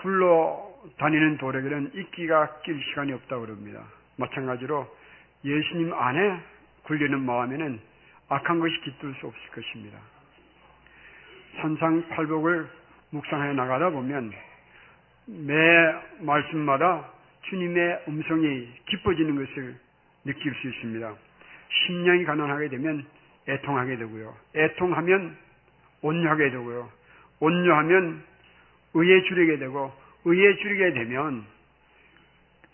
굴러 다니는 도래에는 이끼가 낄 시간이 없다고 그럽니다. 마찬가지로 예수님 안에 굴리는 마음에는 악한 것이 깃들 수 없을 것입니다. 산상팔복을 묵상해 나가다 보면 매 말씀마다 주님의 음성이 깊어지는 것을 느낄 수 있습니다. 심령이 가난하게 되면 애통하게 되고요. 애통하면 온유하게 되고요. 온유하면 의에 줄이게 되고 의에 줄이게 되면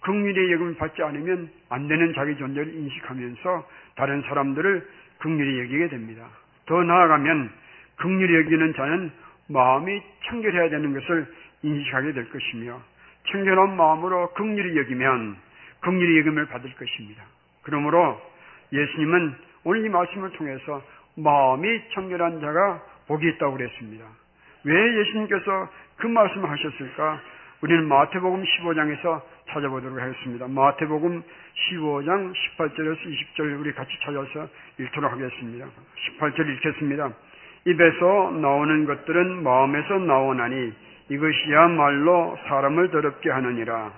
극률의 여김을 받지 않으면 안 되는 자기 존재를 인식하면서 다른 사람들을 극률히 여기게 됩니다. 더 나아가면 극률히 여기는 자는 마음이 청결해야 되는 것을 인식하게 될 것이며 청결한 마음으로 극률히 여기면 극률히 여김을 받을 것입니다. 그러므로 예수님은 오늘 이 말씀을 통해서 마음이 청결한 자가 복이 있다고 그랬습니다. 왜 예수님께서 그 말씀을 하셨을까? 우리는 마태복음 15장에서 찾아보도록 하겠습니다. 마태복음 15장 18절에서 20절 우리 같이 찾아서 읽도록 하겠습니다. 18절 읽겠습니다. 입에서 나오는 것들은 마음에서 나오나니 이것이야말로 사람을 더럽게 하느니라.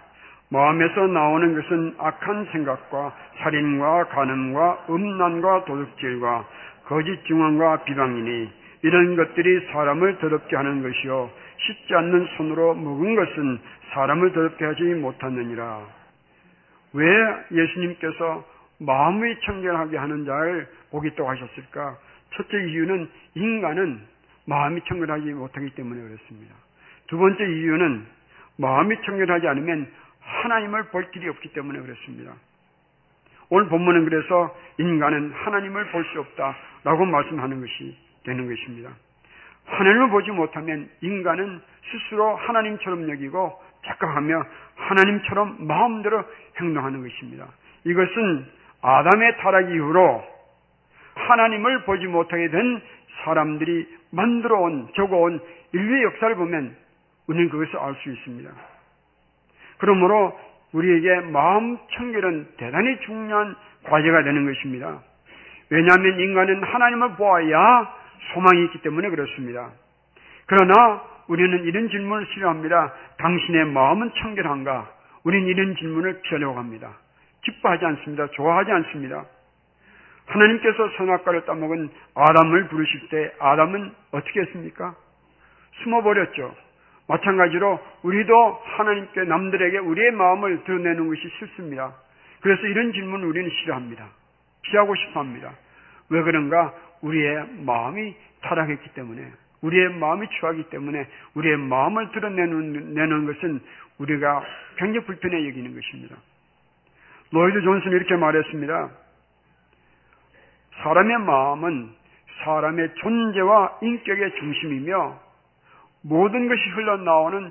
마음에서 나오는 것은 악한 생각과 살인과 간음과 음란과 도둑질과 거짓 증언과 비방이니 이런 것들이 사람을 더럽게 하는 것이요 씻지 않는 손으로 먹은 것은 사람을 더럽게 하지 못하느니라. 왜 예수님께서 마음이 청결하게 하는 자를 있다고 하셨을까? 첫째 이유는 인간은 마음이 청결하지 못하기 때문에 그렇습니다. 두 번째 이유는 마음이 청결하지 않으면 하나님을 볼 길이 없기 때문에 그렇습니다. 오늘 본문은 그래서 인간은 하나님을 볼 수 없다라고 말씀하는 것이 되는 것입니다. 하나님을 보지 못하면 인간은 스스로 하나님처럼 여기고 착각하며 하나님처럼 마음대로 행동하는 것입니다. 이것은 아담의 타락 이후로 하나님을 보지 못하게 된 사람들이 만들어 온, 적어 온 인류의 역사를 보면 우리는 그것을 알 수 있습니다. 그러므로 우리에게 마음 청결은 대단히 중요한 과제가 되는 것입니다. 왜냐하면 인간은 하나님을 보아야 소망이 있기 때문에 그렇습니다. 그러나 우리는 이런 질문을 싫어합니다. 당신의 마음은 청결한가? 우리는 이런 질문을 피하려고 합니다. 기뻐하지 않습니다. 좋아하지 않습니다. 하나님께서 선악과를 따먹은 아담을 부르실 때 아담은 어떻게 했습니까? 숨어버렸죠. 마찬가지로 우리도 하나님께 남들에게 우리의 마음을 드러내는 것이 싫습니다. 그래서 이런 질문을 우리는 싫어합니다. 피하고 싶어 합니다. 왜 그런가? 우리의 마음이 타락했기 때문에, 우리의 마음이 추하기 때문에, 우리의 마음을 드러내는 내는 것은 우리가 굉장히 불편해 여기는 것입니다. 로이드 존슨이 이렇게 말했습니다. 사람의 마음은 사람의 존재와 인격의 중심이며 모든 것이 흘러나오는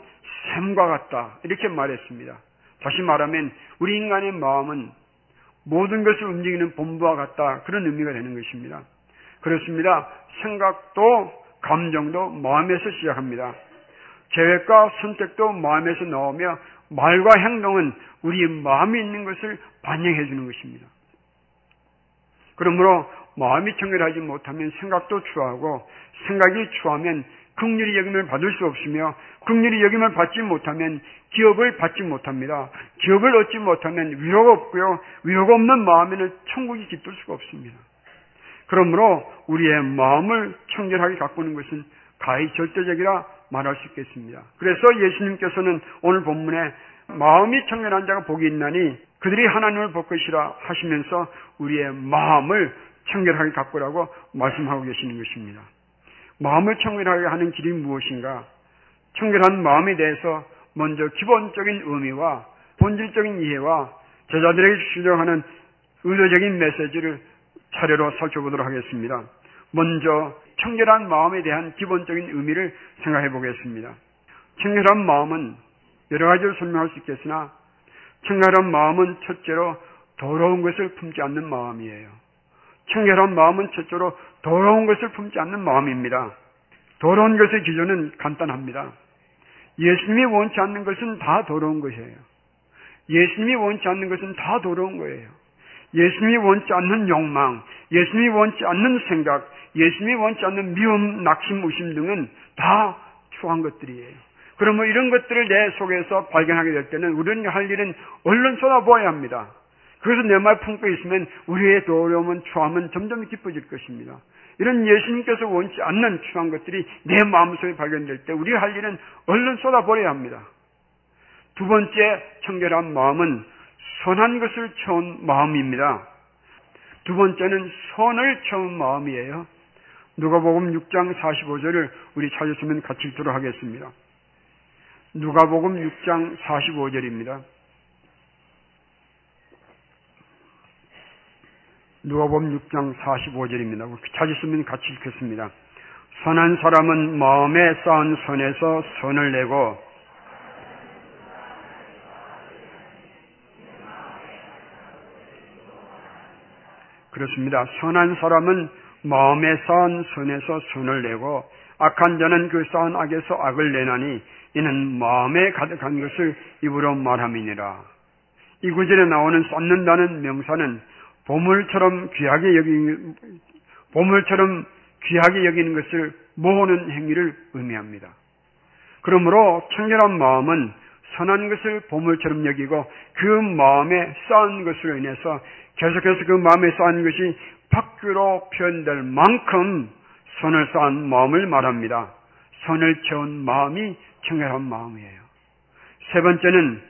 샘과 같다. 이렇게 말했습니다. 다시 말하면 우리 인간의 마음은 모든 것을 움직이는 본부와 같다. 그런 의미가 되는 것입니다. 그렇습니다. 생각도 감정도 마음에서 시작합니다. 계획과 선택도 마음에서 나오며 말과 행동은 우리의 마음이 있는 것을 반영해 주는 것입니다. 그러므로 마음이 청결하지 못하면 생각도 추하고 생각이 추하면 극률이 여김을 받을 수 없으며 극률이 여김을 받지 못하면 기업을 받지 못합니다. 기업을 얻지 못하면 위로가 없고요. 위로가 없는 마음에는 천국이 깃들 수가 없습니다. 그러므로 우리의 마음을 청결하게 가꾸는 것은 가히 절대적이라 말할 수 있겠습니다. 그래서 예수님께서는 오늘 본문에 마음이 청결한 자가 복이 있나니 그들이 하나님을 볼 것이라 하시면서 우리의 마음을 청결하게 가꾸라고 말씀하고 계시는 것입니다. 마음을 청결하게 하는 길이 무엇인가? 청결한 마음에 대해서 먼저 기본적인 의미와 본질적인 이해와 제자들에게 주려하는 의도적인 메시지를 차례로 살펴보도록 하겠습니다. 먼저 청결한 마음에 대한 기본적인 의미를 생각해 보겠습니다. 청결한 마음은 여러 가지로 설명할 수 있겠으나 청결한 마음은 첫째로 더러운 것을 품지 않는 마음이에요. 청결한 마음은 첫째로 더러운 것을 품지 않는 마음입니다. 더러운 것의 기준은 간단합니다. 예수님이 원치 않는 것은 다 더러운 것이에요. 예수님이 원치 않는 것은 다 더러운 거예요. 예수님이 원치 않는 욕망, 예수님이 원치 않는 생각, 예수님이 원치 않는 미움, 낙심, 의심 등은 다 추한 것들이에요. 그러면 이런 것들을 내 속에서 발견하게 될 때는 우리는 할 일은 얼른 쏟아부어야 합니다. 그래서 내 말 품고 있으면 우리의 도려움은 추함은 점점 깊어질 것입니다. 이런 예수님께서 원치 않는 추한 것들이 내 마음속에 발견될 때 우리 할 일은 얼른 쏟아버려야 합니다. 두 번째 청결한 마음은 선한 것을 채운 마음입니다. 두 번째는 선을 채운 마음이에요. 누가복음 6장 45절을 우리 찾으시면 같이 읽도록 하겠습니다. 누가복음 6장 45절입니다. 누가복음 6장 45절입니다. 찾으시면 같이 읽겠습니다. 선한 사람은 마음에 쌓은 선에서 선을 내고 그렇습니다. 선한 사람은 마음에 쌓은 선에서 선을 내고 악한 자는 그 쌓은 악에서 악을 내나니 이는 마음에 가득한 것을 입으로 말함이니라. 이 구절에 나오는 쌓는다는 명사는 보물처럼 귀하게 여기 보물처럼 귀하게 여기는 것을 모으는 행위를 의미합니다. 그러므로 청결한 마음은 선한 것을 보물처럼 여기고 그 마음에 쌓은 것으로 인해서 계속해서 그 마음에 쌓은 것이 밖으로 표현될 만큼 선을 쌓은 마음을 말합니다. 선을 채운 마음이 청결한 마음이에요. 세 번째는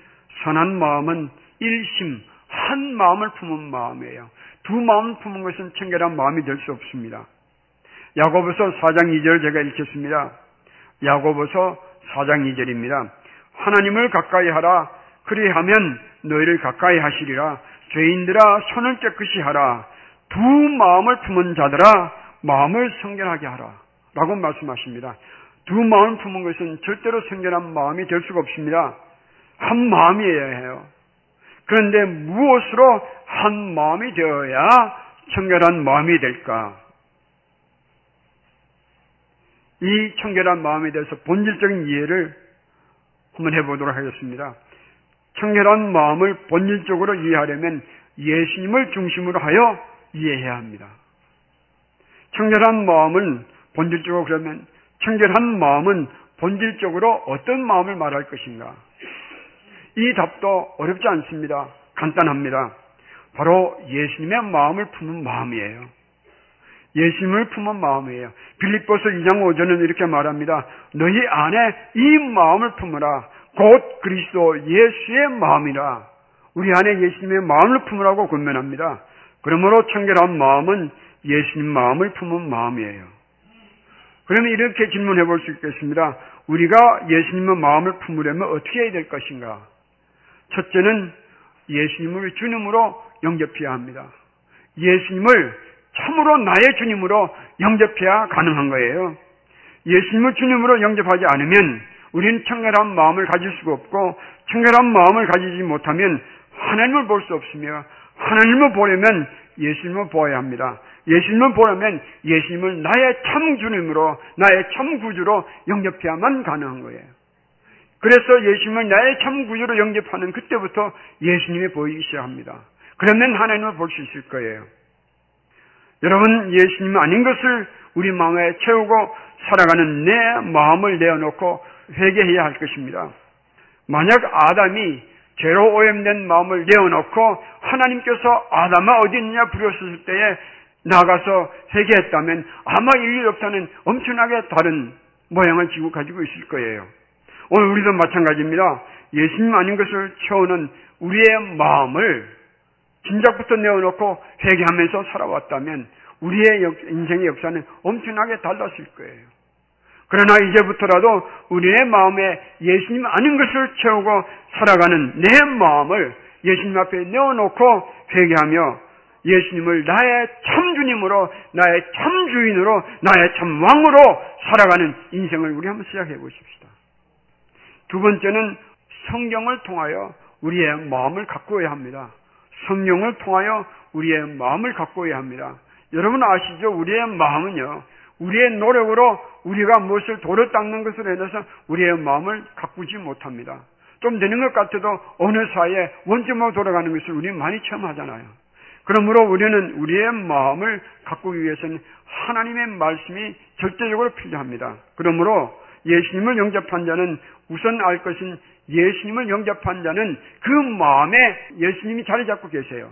선한 마음은 일심, 한 마음을 품은 마음이에요. 두 마음을 품은 것은 청결한 마음이 될 수 없습니다. 야고보서 4장 2절 제가 읽겠습니다. 야고보서 4장 2절입니다. 하나님을 가까이 하라. 그리하면 너희를 가까이 하시리라. 죄인들아 손을 깨끗이 하라. 두 마음을 품은 자들아 마음을 성결하게 하라. 라고 말씀하십니다. 두 마음을 품은 것은 절대로 성결한 마음이 될 수가 없습니다. 한 마음이어야 해요. 그런데 무엇으로 한 마음이 되어야 청결한 마음이 될까? 이 청결한 마음에 대해서 본질적인 이해를 한번 해보도록 하겠습니다. 청결한 마음을 본질적으로 이해하려면 예수님을 중심으로 하여 이해해야 합니다. 청결한 마음은 본질적으로 그러면 청결한 마음은 본질적으로 어떤 마음을 말할 것인가? 이 답도 어렵지 않습니다. 간단합니다. 바로 예수님의 마음을 품은 마음이에요. 예수님을 품은 마음이에요. 빌립보서 2장 5절은 이렇게 말합니다. 너희 안에 이 마음을 품으라. 곧 그리스도 예수의 마음이라. 우리 안에 예수님의 마음을 품으라고 권면합니다. 그러므로 청결한 마음은 예수님 마음을 품은 마음이에요. 그러면 이렇게 질문해 볼 수 있겠습니다. 우리가 예수님의 마음을 품으려면 어떻게 해야 될 것인가? 첫째는 예수님을 주님으로 영접해야 합니다. 예수님을 참으로 나의 주님으로 영접해야 가능한 거예요. 예수님을 주님으로 영접하지 않으면 우리는 청결한 마음을 가질 수가 없고 청결한 마음을 가지지 못하면 하나님을 볼 수 없으며 하나님을 보려면 예수님을 보아야 합니다. 예수님을 보려면 예수님을 나의 참 주님으로 나의 참 구주로 영접해야만 가능한 거예요. 그래서 예수님을 나의 참 구주로 영접하는 그때부터 예수님이 보이기 시작합니다. 그러면 하나님을 볼 수 있을 거예요. 여러분 예수님 아닌 것을 우리 마음에 채우고 살아가는 내 마음을 내어놓고 회개해야 할 것입니다. 만약 아담이 죄로 오염된 마음을 내어놓고 하나님께서 아담아 어디 있느냐 부르셨을 때에 나가서 회개했다면 아마 인류 역사는 엄청나게 다른 모양을 지고 가지고 있을 거예요. 오늘 우리도 마찬가지입니다. 예수님 아닌 것을 채우는 우리의 마음을 진작부터 내어놓고 회개하면서 살아왔다면 우리의 인생의 역사는 엄청나게 달랐을 거예요. 그러나 이제부터라도 우리의 마음에 예수님 아는 것을 채우고 살아가는 내 마음을 예수님 앞에 내어놓고 회개하며 예수님을 나의 참 주님으로, 나의 참 주인으로, 나의 참 왕으로 살아가는 인생을 우리 한번 시작해 보십시다. 두 번째는 성경을 통하여 우리의 마음을 가꾸어야 합니다. 성령을 통하여 우리의 마음을 가꾸어야 합니다. 여러분 아시죠? 우리의 마음은요, 우리의 노력으로 우리가 무엇을 돌을 닦는 것으로 인해서 우리의 마음을 가꾸지 못합니다. 좀 되는 것 같아도 어느 사이에 원점으로 돌아가는 것을 우리 많이 체험하잖아요. 그러므로 우리는 우리의 마음을 가꾸기 위해서는 하나님의 말씀이 절대적으로 필요합니다. 그러므로 예수님을 영접한 자는 우선 알 것은 예수님을 영접한 자는 그 마음에 예수님이 자리 잡고 계세요.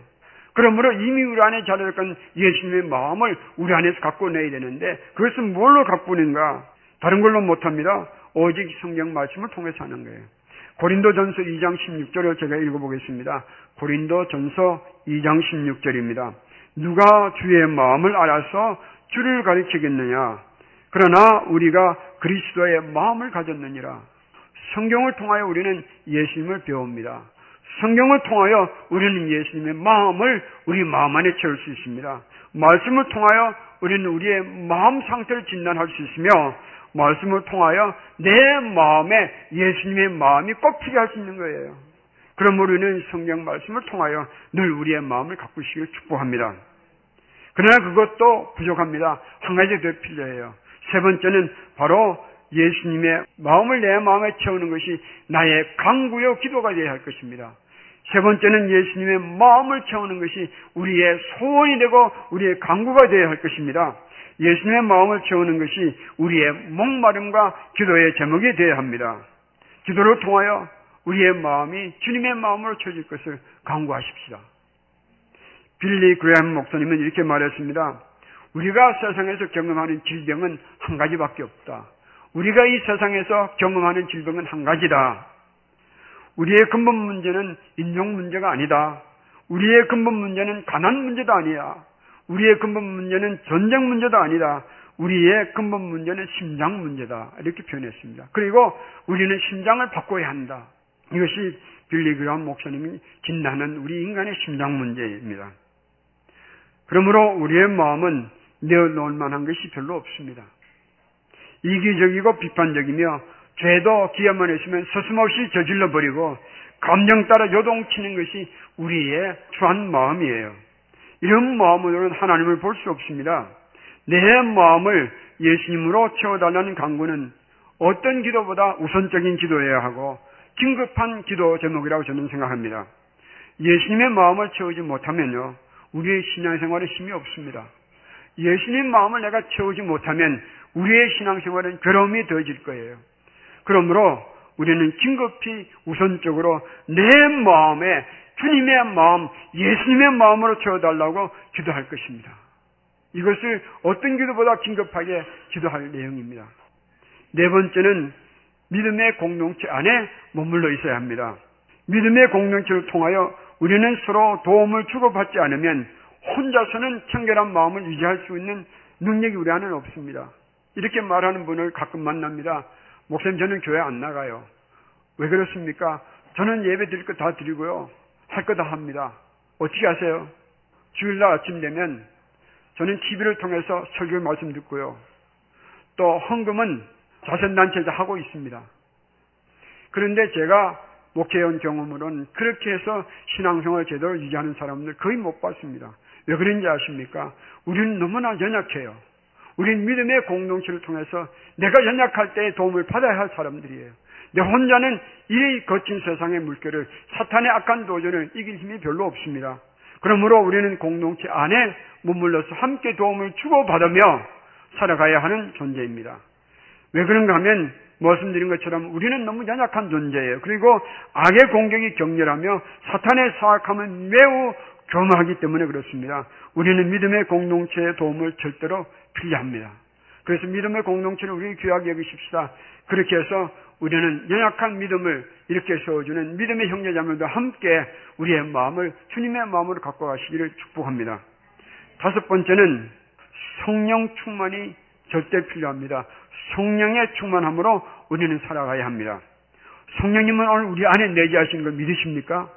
그러므로 이미 우리 안에 잡은 예수님의 마음을 우리 안에서 갖고 내야 되는데 그것은 뭘로 갖고 오는가? 다른 걸로 못합니다. 오직 성경 말씀을 통해서 하는 거예요. 고린도 전서 2장 16절을 제가 읽어보겠습니다. 고린도 전서 2장 16절입니다. 누가 주의 마음을 알아서 주를 가리키겠느냐? 그러나 우리가 그리스도의 마음을 가졌느니라. 성경을 통하여 우리는 예수님을 배웁니다. 성경을 통하여 우리는 예수님의 마음을 우리 마음 안에 채울 수 있습니다. 말씀을 통하여 우리는 우리의 마음 상태를 진단할 수 있으며 말씀을 통하여 내 마음에 예수님의 마음이 꺾이게 할 수 있는 거예요. 그러므로 우리는 성경 말씀을 통하여 늘 우리의 마음을 가꾸시길 축복합니다. 그러나 그것도 부족합니다. 한 가지 더 필요해요. 세 번째는 바로 예수님의 마음을 내 마음에 채우는 것이 나의 강구요 기도가 되어야 할 것입니다. 세 번째는 예수님의 마음을 채우는 것이 우리의 소원이 되고 우리의 강구가 되어야 할 것입니다. 예수님의 마음을 채우는 것이 우리의 목마름과 기도의 제목이 되어야 합니다. 기도를 통하여 우리의 마음이 주님의 마음으로 채워질 것을 강구하십시다. 빌리 그레함 목사님은 이렇게 말했습니다. 우리가 세상에서 경험하는 질병은 한 가지밖에 없다. 우리가 이 세상에서 경험하는 질병은 한 가지다. 우리의 근본 문제는 인종 문제가 아니다. 우리의 근본 문제는 가난 문제도 아니야. 우리의 근본 문제는 전쟁 문제도 아니다. 우리의 근본 문제는 심장 문제다. 이렇게 표현했습니다. 그리고 우리는 심장을 바꿔야 한다. 이것이 빌리그람 목사님이 진단하는 우리 인간의 심장 문제입니다. 그러므로 우리의 마음은 내어놓을 만한 것이 별로 없습니다. 이기적이고 비판적이며 죄도 기회만 있으면 서슴없이 저질러 버리고 감정 따라 요동치는 것이 우리의 추한 마음이에요. 이런 마음으로는 하나님을 볼 수 없습니다. 내 마음을 예수님으로 채워달라는 강구는 어떤 기도보다 우선적인 기도여야 하고 긴급한 기도 제목이라고 저는 생각합니다. 예수님의 마음을 채우지 못하면요, 우리의 신앙생활에 힘이 없습니다. 예수님 마음을 내가 채우지 못하면 우리의 신앙생활은 괴로움이 더해질 거예요. 그러므로 우리는 긴급히 우선적으로 내 마음에 주님의 마음, 예수님의 마음으로 채워달라고 기도할 것입니다. 이것을 어떤 기도보다 긴급하게 기도할 내용입니다. 네 번째는 믿음의 공동체 안에 머물러 있어야 합니다. 믿음의 공동체를 통하여 우리는 서로 도움을 주고받지 않으면 혼자서는 청결한 마음을 유지할 수 있는 능력이 우리 안에는 없습니다. 이렇게 말하는 분을 가끔 만납니다. 목사님 저는 교회 안 나가요. 왜 그렇습니까? 저는 예배 드릴 거 다 드리고요. 할 거 다 합니다. 어떻게 하세요? 주일날 아침 되면 저는 TV를 통해서 설교 말씀 듣고요. 또 헌금은 자선단체에서 하고 있습니다. 그런데 제가 목회원 경험으로는 그렇게 해서 신앙생활 제대로 유지하는 사람들 거의 못 봤습니다. 왜 그런지 아십니까? 우리는 너무나 연약해요. 우리는 믿음의 공동체를 통해서 내가 연약할 때 도움을 받아야 할 사람들이에요. 내 혼자는 이 거친 세상의 물결을 사탄의 악한 도전을 이길 힘이 별로 없습니다. 그러므로 우리는 공동체 안에 머물러서 함께 도움을 주고받으며 살아가야 하는 존재입니다. 왜 그런가 하면 말씀드린 것처럼 우리는 너무 연약한 존재예요. 그리고 악의 공격이 격렬하며 사탄의 사악함은 매우 교마하기 때문에 그렇습니다. 우리는 믿음의 공동체의 도움을 절대로 필요합니다. 그래서 믿음의 공동체를 우리 귀하게 여기십시다. 그렇게 해서 우리는 연약한 믿음을 이렇게 세워주는 믿음의 형제자매들과 함께 우리의 마음을 주님의 마음으로 갖고 가시기를 축복합니다. 다섯 번째는 성령 충만이 절대 필요합니다. 성령의 충만함으로 우리는 살아가야 합니다. 성령님은 오늘 우리 안에 내재하신 걸 믿으십니까?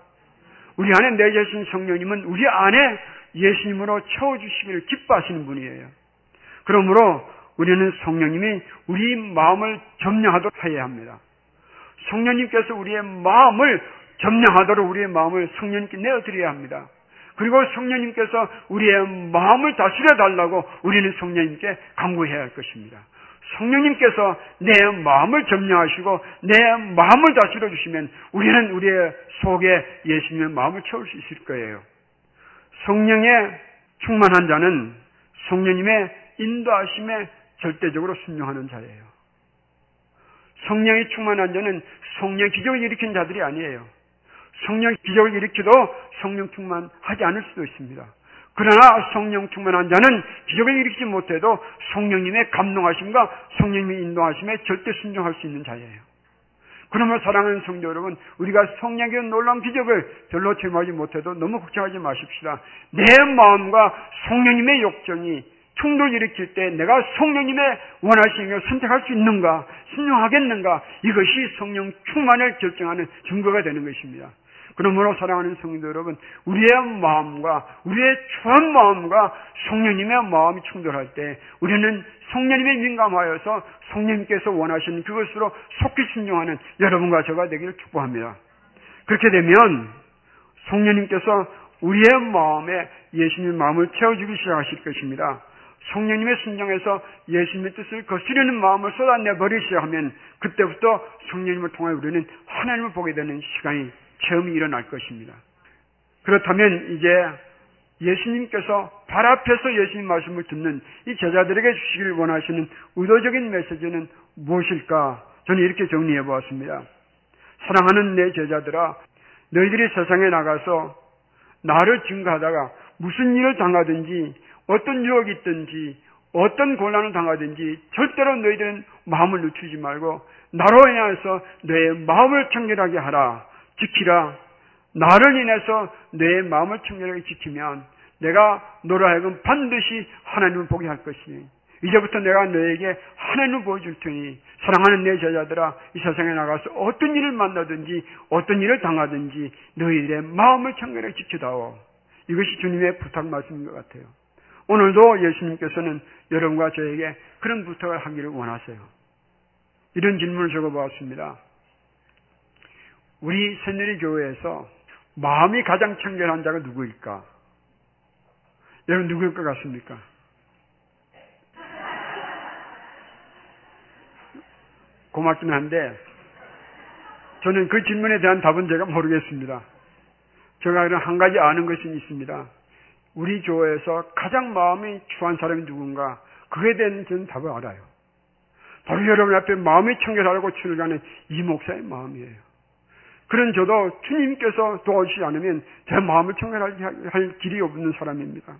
우리 안에 내재하신 성령님은 우리 안에 예수님으로 채워주시기를 기뻐하시는 분이에요. 그러므로 우리는 성령님이 우리 마음을 점령하도록 해야 합니다. 성령님께서 우리의 마음을 점령하도록 우리의 마음을 성령님께 내어드려야 합니다. 그리고 성령님께서 우리의 마음을 다스려 달라고 우리는 성령님께 강구해야 할 것입니다. 성령님께서 내 마음을 점령하시고 내 마음을 다스려 주시면 우리는 우리의 속에 예수님의 마음을 채울 수 있을 거예요. 성령에 충만한 자는 성령님의 인도하심에 절대적으로 순종하는 자예요. 성령이 충만한 자는 성령 기적을 일으킨 자들이 아니에요. 성령 기적을 일으켜도 성령 충만하지 않을 수도 있습니다. 그러나 성령 충만한 자는 기적을 일으키지 못해도 성령님의 감동하심과 성령님의 인도하심에 절대 순종할 수 있는 자예요. 그러므로 사랑하는 성도 여러분, 우리가 성령의 놀라운 기적을 별로 체험하지 못해도 너무 걱정하지 마십시다. 내 마음과 성령님의 욕정이 충돌 일으킬 때 내가 성령님의 원하시는 걸 선택할 수 있는가, 순종하겠는가, 이것이 성령 충만을 결정하는 증거가 되는 것입니다. 그러므로 사랑하는 성도 여러분, 우리의 마음과 우리의 추한 마음과 성령님의 마음이 충돌할 때 우리는 성령님의 민감하여서 성령님께서 원하시는 그것으로 속히 순종하는 여러분과 저가 되기를 축복합니다. 그렇게 되면 성령님께서 우리의 마음에 예수님의 마음을 채워주기 시작하실 것입니다. 성령님의 순종에서 예수님의 뜻을 거스르는 마음을 쏟아내 버리셔야 하면 그때부터 성령님을 통해 우리는 하나님을 보게 되는 시간이 체험이 일어날 것입니다. 그렇다면 이제 예수님께서 발 앞에서 예수님 말씀을 듣는 이 제자들에게 주시기를 원하시는 의도적인 메시지는 무엇일까? 저는 이렇게 정리해 보았습니다. 사랑하는 내 제자들아, 너희들이 세상에 나가서 나를 증거하다가 무슨 일을 당하든지 어떤 유혹이 있든지 어떤 곤란을 당하든지 절대로 너희들은 마음을 늦추지 말고 나로 인해서 너의 마음을 청결하게 하라. 지키라. 나를 인해서 내 마음을 청결하게 지키면 내가 너로 하여금 반드시 하나님을 보게 할 것이니 이제부터 내가 너에게 하나님을 보여줄 테니 사랑하는 내 제자들아 이 세상에 나가서 어떤 일을 만나든지 어떤 일을 당하든지 너희들의 마음을 청결하게 지켜다오. 이것이 주님의 부탁 말씀인 것 같아요. 오늘도 예수님께서는 여러분과 저에게 그런 부탁을 하기를 원하세요. 이런 질문을 적어보았습니다. 우리 새누리 교회에서 마음이 가장 청결한 자가 누구일까? 여러분 누구일 것 같습니까? 고맙긴 한데 저는 그 질문에 대한 답은 제가 모르겠습니다. 제가 그런 한 가지 아는 것이 있습니다. 우리 교회에서 가장 마음이 추한 사람이 누군가 그에 대한 저는 답을 알아요. 바로 여러분 앞에 마음이 청결하라고 출가하는 이 목사의 마음이에요. 그런 저도 주님께서 도와주시지 않으면 제 마음을 청결할 길이 없는 사람입니다.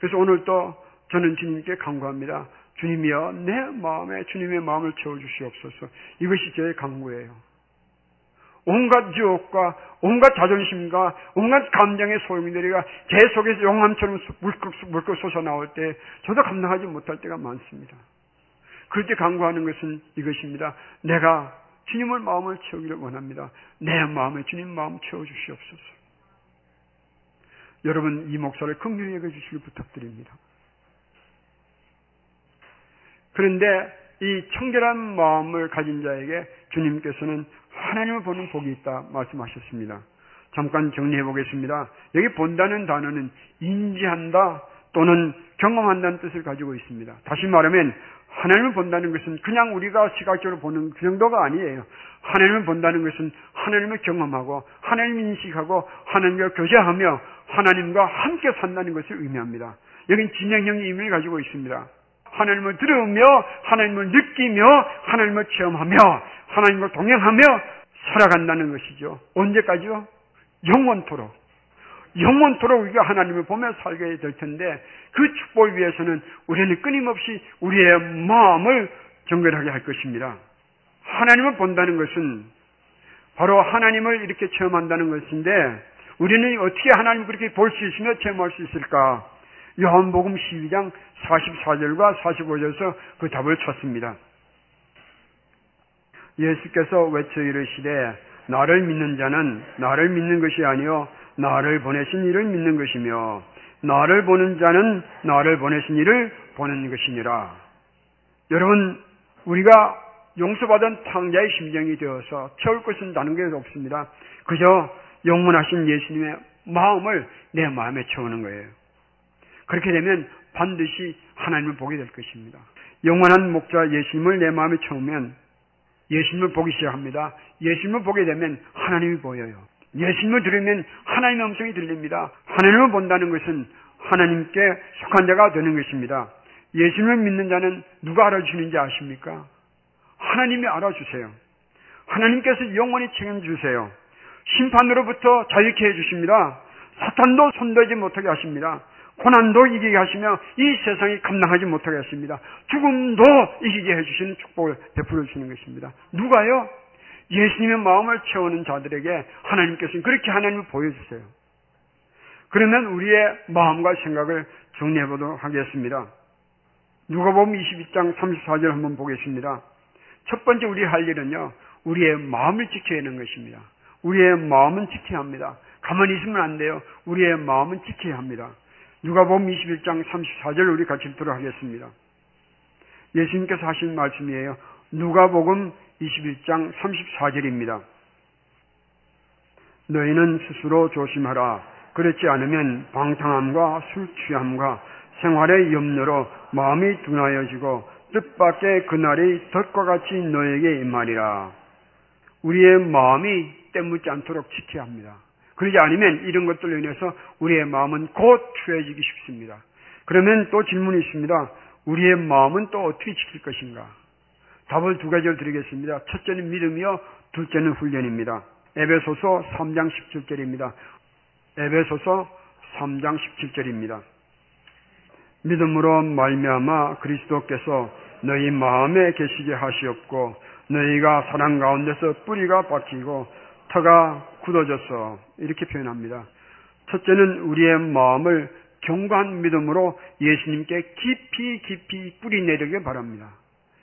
그래서 오늘 또 저는 주님께 간구합니다. 주님이여 내 마음에 주님의 마음을 채워주시옵소서. 이것이 제 간구예요. 온갖 유혹과 온갖 자존심과 온갖 감정의 소용들이가 제 속에서 용암처럼 물컥 물컥 솟아 나올 때 저도 감당하지 못할 때가 많습니다. 그럴 때 간구하는 것은 이것입니다. 내가 주님을 마음을 채우기를 원합니다. 내 마음에 주님 마음 채워주시옵소서. 여러분 이 목사를 긍휼히 여겨주시길 부탁드립니다. 그런데 이 청결한 마음을 가진 자에게 주님께서는 하나님을 보는 복이 있다 말씀하셨습니다. 잠깐 정리해 보겠습니다. 여기 본다는 단어는 인지한다 또는 경험한다는 뜻을 가지고 있습니다. 다시 말하면 하나님을 본다는 것은 그냥 우리가 시각적으로 보는 그 정도가 아니에요. 하나님을 본다는 것은 하나님을 경험하고 하나님을 인식하고 하나님과 교제하며 하나님과 함께 산다는 것을 의미합니다. 여긴 진행형의 의미를 가지고 있습니다. 하나님을 들으며 하나님을 느끼며 하나님을 체험하며 하나님과 동행하며 살아간다는 것이죠. 언제까지요? 영원토록. 영원토록 우리가 하나님을 보며 살게 될 텐데 그 축복을 위해서는 우리는 끊임없이 우리의 마음을 정결하게 할 것입니다. 하나님을 본다는 것은 바로 하나님을 이렇게 체험한다는 것인데 우리는 어떻게 하나님을 그렇게 볼 수 있으며 체험할 수 있을까? 요한복음 12장 44절과 45절에서 그 답을 찾습니다. 예수께서 외쳐 이르시되 나를 믿는 자는 나를 믿는 것이 아니요 나를 보내신 이를 믿는 것이며 나를 보는 자는 나를 보내신 이를 보는 것이니라. 여러분 우리가 용서받은 탕자의 심정이 되어서 채울 것은 다른 게 없습니다. 그저 영원하신 예수님의 마음을 내 마음에 채우는 거예요. 그렇게 되면 반드시 하나님을 보게 될 것입니다. 영원한 목자 예수님을 내 마음에 채우면 예수님을 보기 시작합니다. 예수님을 보게 되면 하나님이 보여요. 예수님을 들으면 하나님의 음성이 들립니다. 하나님을 본다는 것은 하나님께 속한 자가 되는 것입니다. 예수님을 믿는 자는 누가 알아주시는지 아십니까? 하나님이 알아주세요. 하나님께서 영원히 책임주세요. 심판으로부터 자유케 해주십니다. 사탄도 손대지 못하게 하십니다. 고난도 이기게 하시며 이 세상이 감당하지 못하게 하십니다. 죽음도 이기게 해주시는 축복을 베풀어 주시는 것입니다. 누가요? 예수님의 마음을 채우는 자들에게 하나님께서는 그렇게 하나님을 보여주세요. 그러면 우리의 마음과 생각을 정리해 보도록 하겠습니다. 누가 보면 22장 34절 한번 보겠습니다. 첫 번째 우리 할 일은요, 우리의 마음을 지켜야 하는 것입니다. 우리의 마음은 지켜야 합니다. 가만히 있으면 안 돼요. 우리의 마음은 지켜야 합니다. 누가 보면 21장 34절 우리 같이 읽도록 하겠습니다. 예수님께서 하신 말씀이에요. 누가복음 21장 34절입니다. 너희는 스스로 조심하라. 그렇지 않으면 방탕함과 술 취함과 생활의 염려로 마음이 둔하여지고 뜻밖의 그날이 덫과 같이 너에게 임하리라. 우리의 마음이 때묻지 않도록 지켜야 합니다. 그러지 않으면 이런 것들로 인해서 우리의 마음은 곧 추해지기 쉽습니다. 그러면 또 질문이 있습니다. 우리의 마음은 또 어떻게 지킬 것인가? 답을 두 가지를 드리겠습니다. 첫째는 믿음이요, 둘째는 훈련입니다. 에베소서 3장 17절입니다. 에베소서 3장 17절입니다. 믿음으로 말미암아 그리스도께서 너희 마음에 계시게 하시옵고 너희가 사랑 가운데서 뿌리가 박히고 터가 굳어져서 이렇게 표현합니다. 첫째는 우리의 마음을 경관 믿음으로 예수님께 깊이 깊이 뿌리 내리길 바랍니다.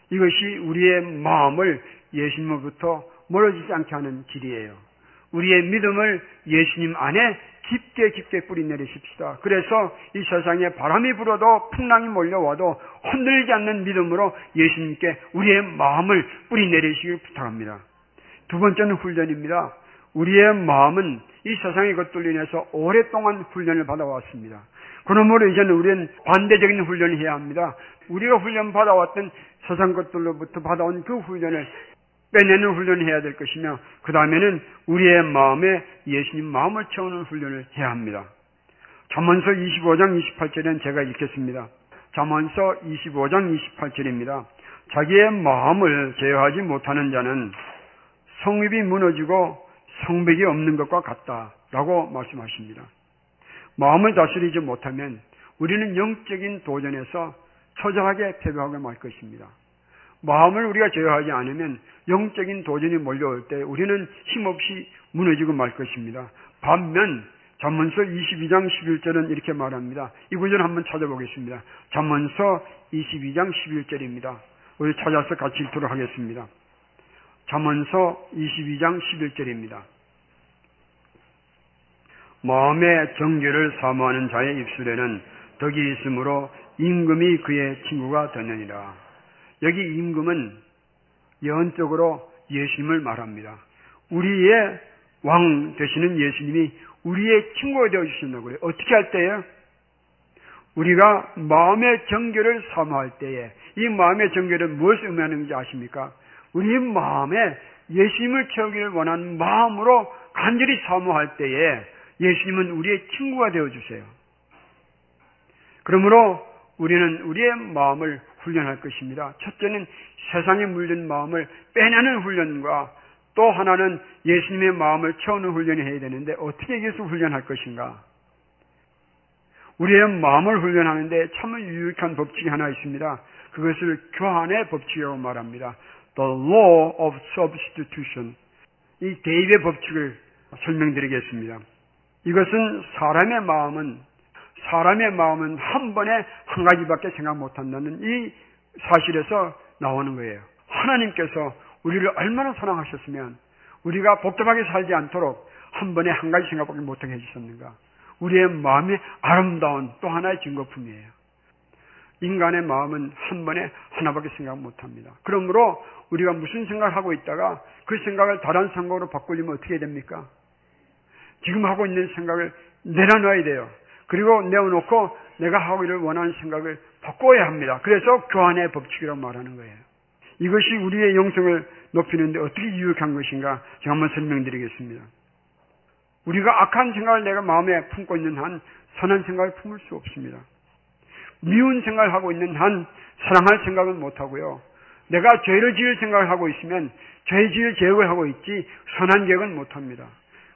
이것이 우리의 마음을 예수님으로부터 멀어지지 않게 하는 길이에요. 우리의 믿음을 예수님 안에 깊게 깊게 뿌리 내리십시다. 그래서 이 세상에 바람이 불어도 풍랑이 몰려와도 흔들리지 않는 믿음으로 예수님께 우리의 마음을 뿌리 내리시길 부탁합니다. 두 번째는 훈련입니다. 우리의 마음은 이 세상의 것들로 인해서 오랫동안 훈련을 받아왔습니다. 그러므로 이제는 우리는 반대적인 훈련을 해야 합니다. 우리가 훈련 받아왔던 세상 것들로부터 받아온 그 훈련을 빼내는 훈련을 해야 될 것이며 그 다음에는 우리의 마음에 예수님 마음을 채우는 훈련을 해야 합니다. 잠언서 25장 28절에는 제가 읽겠습니다. 잠언서 25장 28절입니다. 자기의 마음을 제어하지 못하는 자는 성립이 무너지고 성백이 없는 것과 같다라고 말씀하십니다. 마음을 다스리지 못하면 우리는 영적인 도전에서 처절하게 패배하게 말 것입니다. 마음을 우리가 제어하지 않으면 영적인 도전이 몰려올 때 우리는 힘없이 무너지고 말 것입니다. 반면 잠언서 22장 11절은 이렇게 말합니다. 이 구절 한번 찾아보겠습니다. 잠언서 22장 11절입니다. 우리 찾아서 같이 읽도록 하겠습니다. 잠언서 22장 11절입니다. 마음의 정결을 사모하는 자의 입술에는 덕이 있으므로 임금이 그의 친구가 되느니라. 여기 임금은 예언적으로 예수님을 말합니다. 우리의 왕 되시는 예수님이 우리의 친구가 되어 주신다고 그래요. 어떻게 할 때요? 우리가 마음의 정결을 사모할 때에 이 마음의 정결은 무엇을 의미하는지 아십니까? 우리 마음에 예수님을 채우기를 원하는 마음으로 간절히 사모할 때에 예수님은 우리의 친구가 되어 주세요. 그러므로 우리는 우리의 마음을 훈련할 것입니다. 첫째는 세상에 물든 마음을 빼내는 훈련과 또 하나는 예수님의 마음을 채우는 훈련을 해야 되는데 어떻게 이것을 훈련할 것인가? 우리의 마음을 훈련하는데 참 유익한 법칙이 하나 있습니다. 그것을 교환의 법칙이라고 말합니다. The law of substitution. 이 대입의 법칙을 설명드리겠습니다. 이것은 사람의 마음은 사람의 마음은 한 번에 한 가지밖에 생각 못한다는 이 사실에서 나오는 거예요. 하나님께서 우리를 얼마나 사랑하셨으면 우리가 복잡하게 살지 않도록 한 번에 한 가지 생각밖에 못하게 해주셨는가. 우리의 마음이 아름다운 또 하나의 증거품이에요. 인간의 마음은 한 번에 하나밖에 생각 못 합니다. 그러므로 우리가 무슨 생각을 하고 있다가 그 생각을 다른 생각으로 바꾸려면 어떻게 됩니까? 지금 하고 있는 생각을 내려놔야 돼요. 그리고 내어놓고 내가 하기를 원하는 생각을 바꿔야 합니다. 그래서 교환의 법칙이라고 말하는 거예요. 이것이 우리의 영성을 높이는데 어떻게 유익한 것인가 제가 한번 설명드리겠습니다. 우리가 악한 생각을 내가 마음에 품고 있는 한 선한 생각을 품을 수 없습니다. 미운 생각을 하고 있는 한 사랑할 생각은 못하고요. 내가 죄를 지을 생각을 하고 있으면 죄 지을 계획을 하고 있지 선한 계획은 못합니다.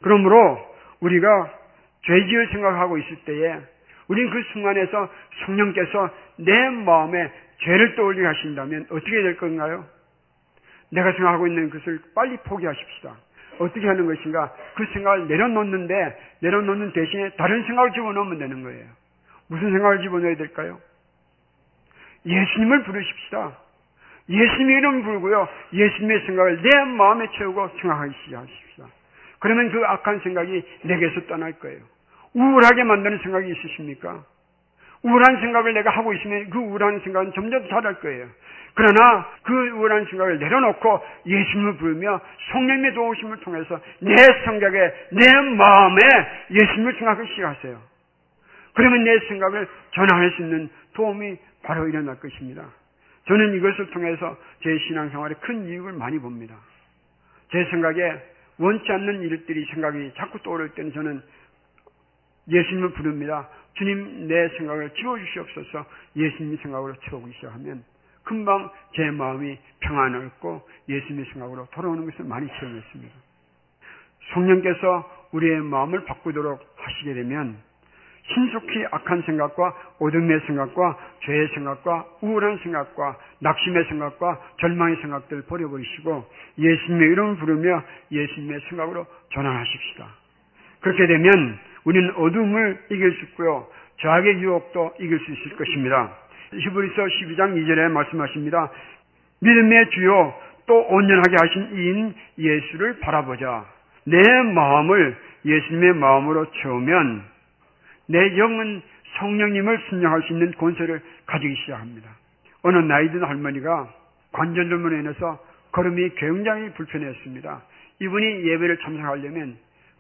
그러므로 우리가 죄 지을 생각을 하고 있을 때에 우리는 그 순간에서 성령께서 내 마음에 죄를 떠올리게 하신다면 어떻게 될 건가요? 내가 생각하고 있는 것을 빨리 포기하십시다. 어떻게 하는 것인가? 그 생각을 내려놓는데 내려놓는 대신에 다른 생각을 집어넣으면 되는 거예요. 무슨 생각을 집어넣어야 될까요? 예수님을 부르십시다. 예수님 이름 부르고요. 예수님의 생각을 내 마음에 채우고 생각하기 시작하십시다. 그러면 그 악한 생각이 내게서 떠날 거예요. 우울하게 만드는 생각이 있으십니까? 우울한 생각을 내가 하고 있으면 그 우울한 생각은 점점 자랄 거예요. 그러나 그 우울한 생각을 내려놓고 예수님을 부르며 성령의 도우심을 통해서 내 생각에 내 마음에 예수님을 생각하기 시작하세요. 그러면 내 생각을 전환할 수 있는 도움이 바로 일어날 것입니다. 저는 이것을 통해서 제 신앙생활에 큰 이익을 많이 봅니다. 제 생각에 원치 않는 일들이 생각이 자꾸 떠오를 때는 저는 예수님을 부릅니다. 주님 내 생각을 지워주시옵소서 예수님 생각으로 채우기 시작하면 금방 제 마음이 평안을 얻고 예수님의 생각으로 돌아오는 것을 많이 체험했습니다. 성령께서 우리의 마음을 바꾸도록 하시게 되면 신속히 악한 생각과 오등의 생각과 죄의 생각과 우울한 생각과 낙심의 생각과 절망의 생각들을 버려버리시고 예수님의 이름을 부르며 예수님의 생각으로 전환하십시다. 그렇게 되면 우리는 어둠을 이길 수 있고요. 죄악의 유혹도 이길 수 있을 것입니다. 히브리서 12장 2절에 말씀하십니다. 믿음의 주요 또 온전하게 하신 이인 예수를 바라보자. 내 마음을 예수님의 마음으로 채우면 내 영은 성령님을 순종할 수 있는 권세를 가지기 시작합니다. 어느 나이든 할머니가 관절염으로 인해서 걸음이 굉장히 불편했습니다. 이분이 예배를 참석하려면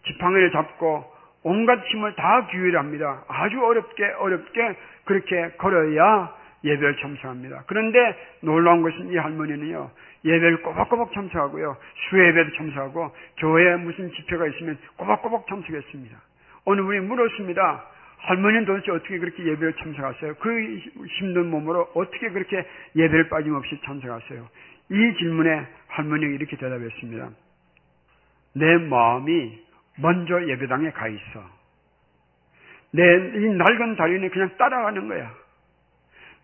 지팡이를 잡고 온갖 힘을 다 기울합니다. 아주 어렵게 어렵게 그렇게 걸어야 예배를 참석합니다. 그런데 놀라운 것은 이 할머니는요, 예배를 꼬박꼬박 참석하고요, 수예배도 참석하고, 교회에 무슨 집회가 있으면 꼬박꼬박 참석했습니다. 어느 분이 물었습니다. 할머니는 도대체 어떻게 그렇게 예배를 참석하세요? 그 힘든 몸으로 어떻게 그렇게 예배를 빠짐없이 참석하세요? 이 질문에 할머니가 이렇게 대답했습니다. 내 마음이 먼저 예배당에 가 있어. 내 이 낡은 다리는 그냥 따라가는 거야.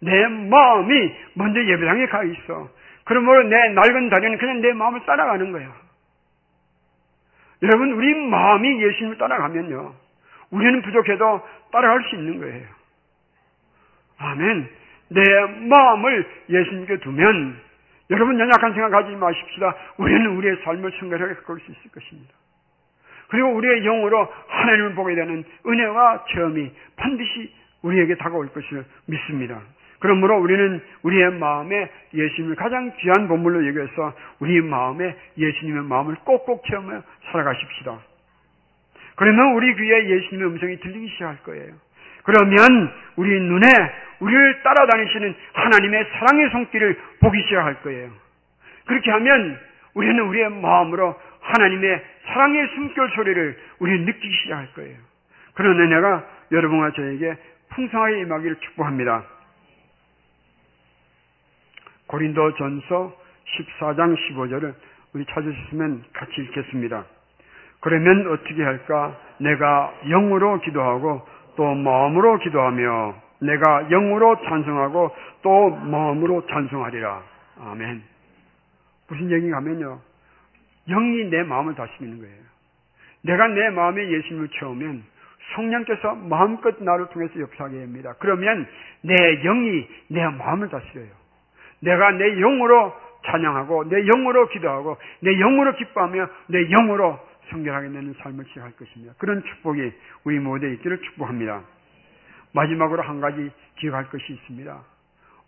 내 마음이 먼저 예배당에 가 있어. 그러므로 내 낡은 다리는 그냥 내 마음을 따라가는 거야. 여러분, 우리 마음이 예수님을 따라가면요. 우리는 부족해도 따라갈 수 있는 거예요. 아멘. 내 마음을 예수님께 두면 여러분 연약한 생각 가지지 마십시다. 우리는 우리의 삶을 순결하게 가꿀 수 있을 것입니다. 그리고 우리의 영으로 하나님을 보게 되는 은혜와 체험이 반드시 우리에게 다가올 것을 믿습니다. 그러므로 우리는 우리의 마음에 예수님을 가장 귀한 보물로 여겨서 우리 마음에 예수님의 마음을 꼭꼭 채우며 살아가십시다. 그러면 우리 귀에 예수님의 음성이 들리기 시작할 거예요. 그러면 우리 눈에 우리를 따라다니시는 하나님의 사랑의 손길을 보기 시작할 거예요. 그렇게 하면 우리는 우리의 마음으로 하나님의 사랑의 숨결 소리를 우리 느끼기 시작할 거예요. 그런 은혜가 여러분과 저에게 풍성하게 임하기를 축복합니다. 고린도 전서 14장 15절을 우리 찾으셨으면 같이 읽겠습니다. 그러면 어떻게 할까? 내가 영으로 기도하고 또 마음으로 기도하며 내가 영으로 찬송하고 또 마음으로 찬송하리라. 아멘. 무슨 얘기가 하면요. 영이 내 마음을 다스리는 거예요. 내가 내 마음에 예수님을 채우면 성령께서 마음껏 나를 통해서 역사하게 됩니다. 그러면 내 영이 내 마음을 다스려요. 내가 내 영으로 찬양하고 내 영으로 기도하고 내 영으로 기뻐하며 내 영으로 성결하게 되는 삶을 시작할 것입니다. 그런 축복이 우리 모두에 있기를 축복합니다. 마지막으로 한 가지 기억할 것이 있습니다.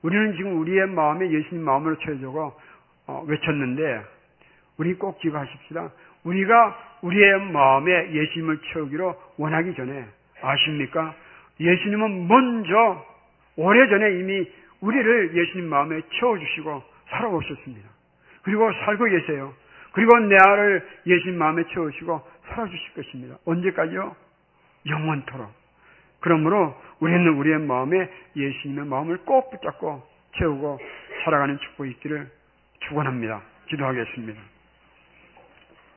우리는 지금 우리의 마음에 예수님 마음으로 채워주고 어, 외쳤는데 우리 꼭 기억하십시다. 우리가 우리의 마음에 예수님을 채우기로 원하기 전에 아십니까? 예수님은 먼저 오래전에 이미 우리를 예수님 마음에 채워주시고 살아오셨습니다. 그리고 살고 계세요. 그리고 내 알을 예수님 마음에 채우시고 살아주실 것입니다. 언제까지요? 영원토록. 그러므로 우리는 우리의 마음에 예수님의 마음을 꼭 붙잡고 채우고 살아가는 축복이 있기를 축원합니다. 기도하겠습니다.